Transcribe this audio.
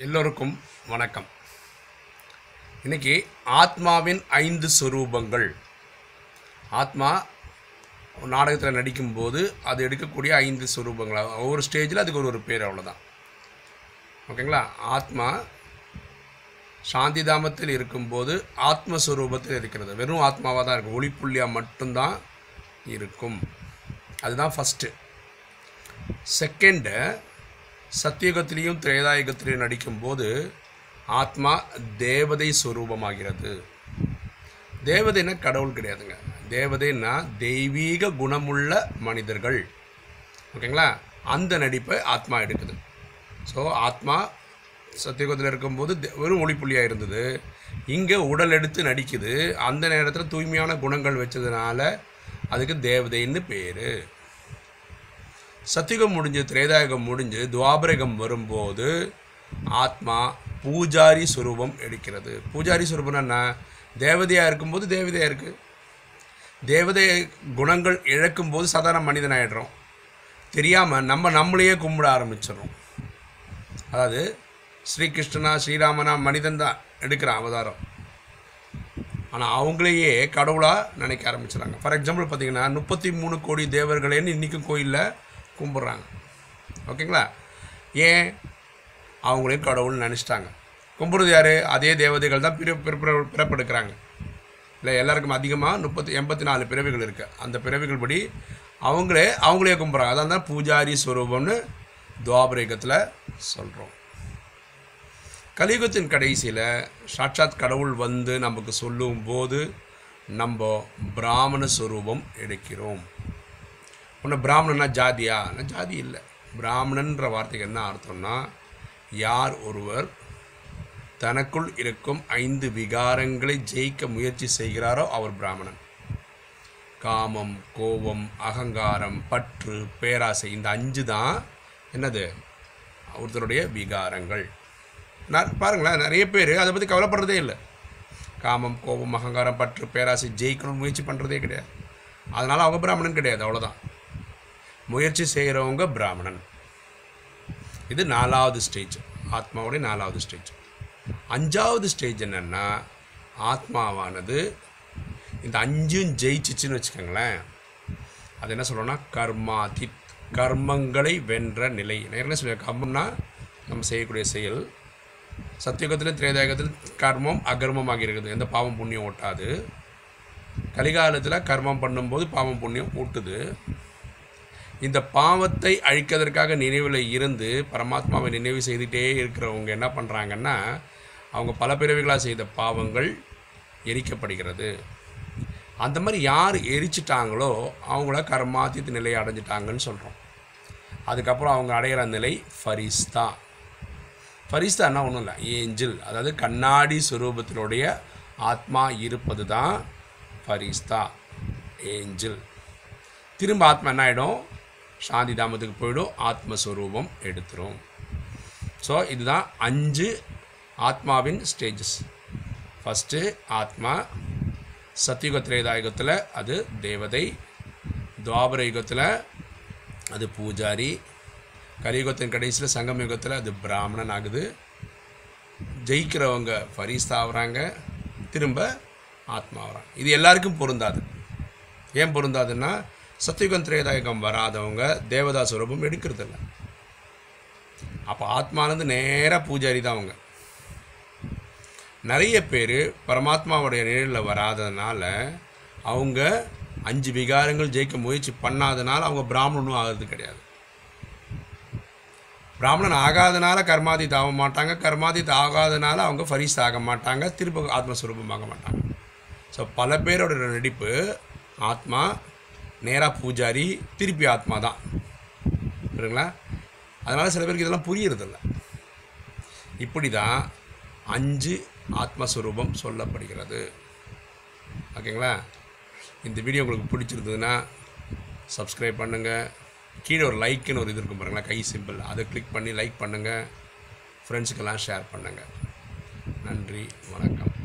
எல்லோருக்கும் வணக்கம். இன்னைக்கு ஆத்மாவின் ஐந்து சொரூபங்கள். ஆத்மா நாடகத்தில் நடிக்கும்போது அது எடுக்கக்கூடிய ஐந்து சொரூபங்கள். ஒவ்வொரு ஸ்டேஜில் அதுக்கு ஒரு ஒரு பேர் அவ்வளோதான் ஓகேங்களா? ஆத்மா சாந்திதாமத்தில் இருக்கும்போது ஆத்மஸ்வரூபத்தில் இருக்கிறது. வெறும் ஆத்மாவாக தான் இருக்கும். ஒளிப்புள்ளியாக மட்டும்தான் இருக்கும். அதுதான் ஃபஸ்ட்டு செகண்டு சத்தியுகத்திலையும் திரேதாயுகத்திலையும் நடிக்கும்போது ஆத்மா தேவதை ஸ்வரூபமாகிறது தேவதைன்னா கடவுள் கிடையாதுங்க. தேவதைன்னா தெய்வீக குணமுள்ள மனிதர்கள். ஓகேங்களா? அந்த நடிப்பை ஆத்மா எடுக்குது. ஸோ ஆத்மா சத்தியுகத்தில் இருக்கும்போது வெறும் ஒளிப்புள்ளியாக இருந்தது. இங்கே உடல் எடுத்து நடிக்குது. அந்த நேரத்தில் தூய்மையான குணங்கள் வச்சதுனால அதுக்கு தேவதைன்னு பேர். சத்தியுகம் முடிஞ்சு திரேதாயுகம் முடிஞ்சு துவாபரகம் வரும்போது ஆத்மா பூஜாரி சுரூபம் எடுக்கிறது. பூஜாரி சுரூபம்னா என்ன? தேவதையாக இருக்கும்போது தேவதையாக இருக்குது தேவதை குணங்கள் இழக்கும்போது சாதாரண மனிதன் ஆகிடுறோம் தெரியாமல் நம்ம நம்மளையே கும்பிட ஆரம்பிச்சிடுறோம். அதாவது ஸ்ரீகிருஷ்ணனா ஸ்ரீராமனா மனிதன் தான் எடுக்கிறான் அவதாரம். ஆனால் அவங்களையே கடவுளாக நினைக்க ஆரம்பிச்சிடறாங்க. ஃபார் எக்ஸாம்பிள் பார்த்தீங்கன்னா முப்பத்தி மூணு கோடி தேவர்களேன்னு இன்றைக்கும் கோயிலில் கும்பிட்றாங்க. ஓகேங்களா? ஏன்? அவங்களையும் கடவுள்னு நினச்சிட்டாங்க. கும்பிடுறது யார்? அதே தேவதைகள் தான் பிற பிற- பிற- பிறப்பெடுக்கிறாங்க. இல்லை எல்லாருக்கும் அதிகமாக முப்பத்தி எண்பத்தி நாலு பிறவிகள் இருக்குது அந்த பிறவிகள் படி அவங்களே அவங்களே கும்பிட்றாங்க. அதான் தான் பூஜாரி ஸ்வரூபம்னு துவாபரேகத்தில் சொல்கிறோம் கலியுகத்தின் கடைசியில் சாட்சாத் கடவுள் வந்து நமக்கு சொல்லும்போது நம்ம பிராமண ஸ்வரூபம் எடுக்கிறோம். உன்னை பிராமணன்னா ஜாதியா? நான் ஜாதி இல்லை. பிராமணன்ற வார்த்தைக்கு என்ன அர்த்தம்னா யார் ஒருவர் தனக்குள் இருக்கும் ஐந்து விகாரங்களை ஜெயிக்க முயற்சி செய்கிறாரோ அவர் பிராமணன். காமம் கோபம் அகங்காரம் பற்று பேராசை இந்த அஞ்சு தான் என்னது? ஒருத்தருடைய விகாரங்கள். நான் பாருங்களேன் நிறைய பேர் அதை பற்றி கவலைப்படுறதே இல்லை. காமம் கோபம் அகங்காரம் பற்று பேராசை ஜெயிக்கணும்னு முயற்சி பண்ணுறதே கிடையாது. அதனால் அவங்க பிராமணன் கிடையாது அவ்வளோதான் முயற்சி செய்கிறவங்க பிராமணன். இது நாலாவது ஸ்டேஜ் ஆத்மாவுடைய நாலாவது ஸ்டேஜ் அஞ்சாவது ஸ்டேஜ் என்னென்னா ஆத்மாவானது இந்த அஞ்சும் ஜெயிச்சிச்சுன்னு வச்சுக்கோங்களேன். அது என்ன சொல்லணும்னா கர்மாதித் கர்மங்களை வென்ற நிலை. நான் என்ன சொல்லுவேன் கர்மம்னா நம்ம செய்யக்கூடிய செயல். சத்தியுகத்திலும் திரேதாயுகத்திலும் கர்மம் அகர்மமாக இருக்குது. எந்த பாவம் புண்ணியம் ஓட்டாது. கலிகாலத்தில் கர்மம் பண்ணும்போது பாவம் புண்ணியம் ஊட்டுது இந்த பாவத்தை அழிக்கிறதற்காக நினைவில் இருந்து பரமாத்மாவை நினைவு செய்துட்டே இருக்கிறவங்க என்ன பண்ணுறாங்கன்னா அவங்க பல பிறவிகளாக செய்த பாவங்கள் எரிக்கப்படுகிறது. அந்த மாதிரி யார் எரிச்சிட்டாங்களோ அவங்கள கர்மாத்தியத்து நிலையை அடைஞ்சிட்டாங்கன்னு சொல்கிறோம் அதுக்கப்புறம் அவங்க அடையிற நிலை ஃபரிஸ்தா. ஃபரிஸ்தான்னா ஒன்றும் இல்லை ஏஞ்சல். அதாவது கண்ணாடி சுரூபத்தினுடைய ஆத்மா இருப்பது தான் ஃபரிஸ்தா ஏஞ்சல். திரும்ப ஆத்மா என்ன ஆகிடும் சாந்தி தாமத்துக்கு போயிடும் ஆத்மஸ்வரூபம் எடுத்துரும். ஸோ இதுதான் அஞ்சு ஆத்மாவின் ஸ்டேஜஸ் ஃபஸ்ட்டு ஆத்மா சத்தியுக திரேதாயுகத்தில் அது தேவதை துவாபர யுகத்தில் அது பூஜாரி கலியுகத்தின் கடைசியில் சங்கம் யுகத்தில் அது பிராமணன் ஆகுது ஜெயிக்கிறவங்க ஃபரீஸ்தாகிறாங்க திரும்ப ஆத்மா ஆகுறாங்க இது எல்லாருக்கும் பொருந்தாது. ஏன் பொருந்தாதுன்னா சத்தியுகம் திரேதாயகம் வராதவங்க தேவதா சுரூபம் எடுக்கிறதில்ல. அப்போ ஆத்மானது நேராக பூஜாரி தான் அவங்க. நிறைய பேர் பரமாத்மாவுடைய நிழலில் வராததுனால அவங்க அஞ்சு விகாரங்கள் ஜெயிக்க முயற்சி பண்ணாதனால அவங்க பிராமணனும் ஆகிறது கிடையாது. பிராமணன் ஆகாதனால கர்மாதித் ஆக மாட்டாங்க கர்மாதித் ஆகாதனால அவங்க ஃபரிஸ் ஆக மாட்டாங்க திரும்ப ஆத்மஸ்வரூபமாக ஆக மாட்டாங்க. ஸோ பல பேரோட நடிப்பு ஆத்மா நேராக பூஜாரி திருப்பி ஆத்மா தான். புரியுங்களா அதனால் சில பேருக்கு இதெல்லாம் புரியறதில்ல. இப்படி தான் அஞ்சு ஆத்மஸ்வரூபம் சொல்லப்படுகிறது. ஓகேங்களா? இந்த வீடியோ உங்களுக்கு பிடிச்சிருந்ததுன்னா சப்ஸ்கிரைப் பண்ணுங்கள் கீழே ஒரு லைக்குன்னு ஒரு இது இருக்கும் பாருங்களேன். கை சிம்பிள் அதை கிளிக் பண்ணி லைக் பண்ணுங்கள் ஃப்ரெண்ட்ஸுக்கெல்லாம் ஷேர் பண்ணுங்கள் நன்றி. வணக்கம்.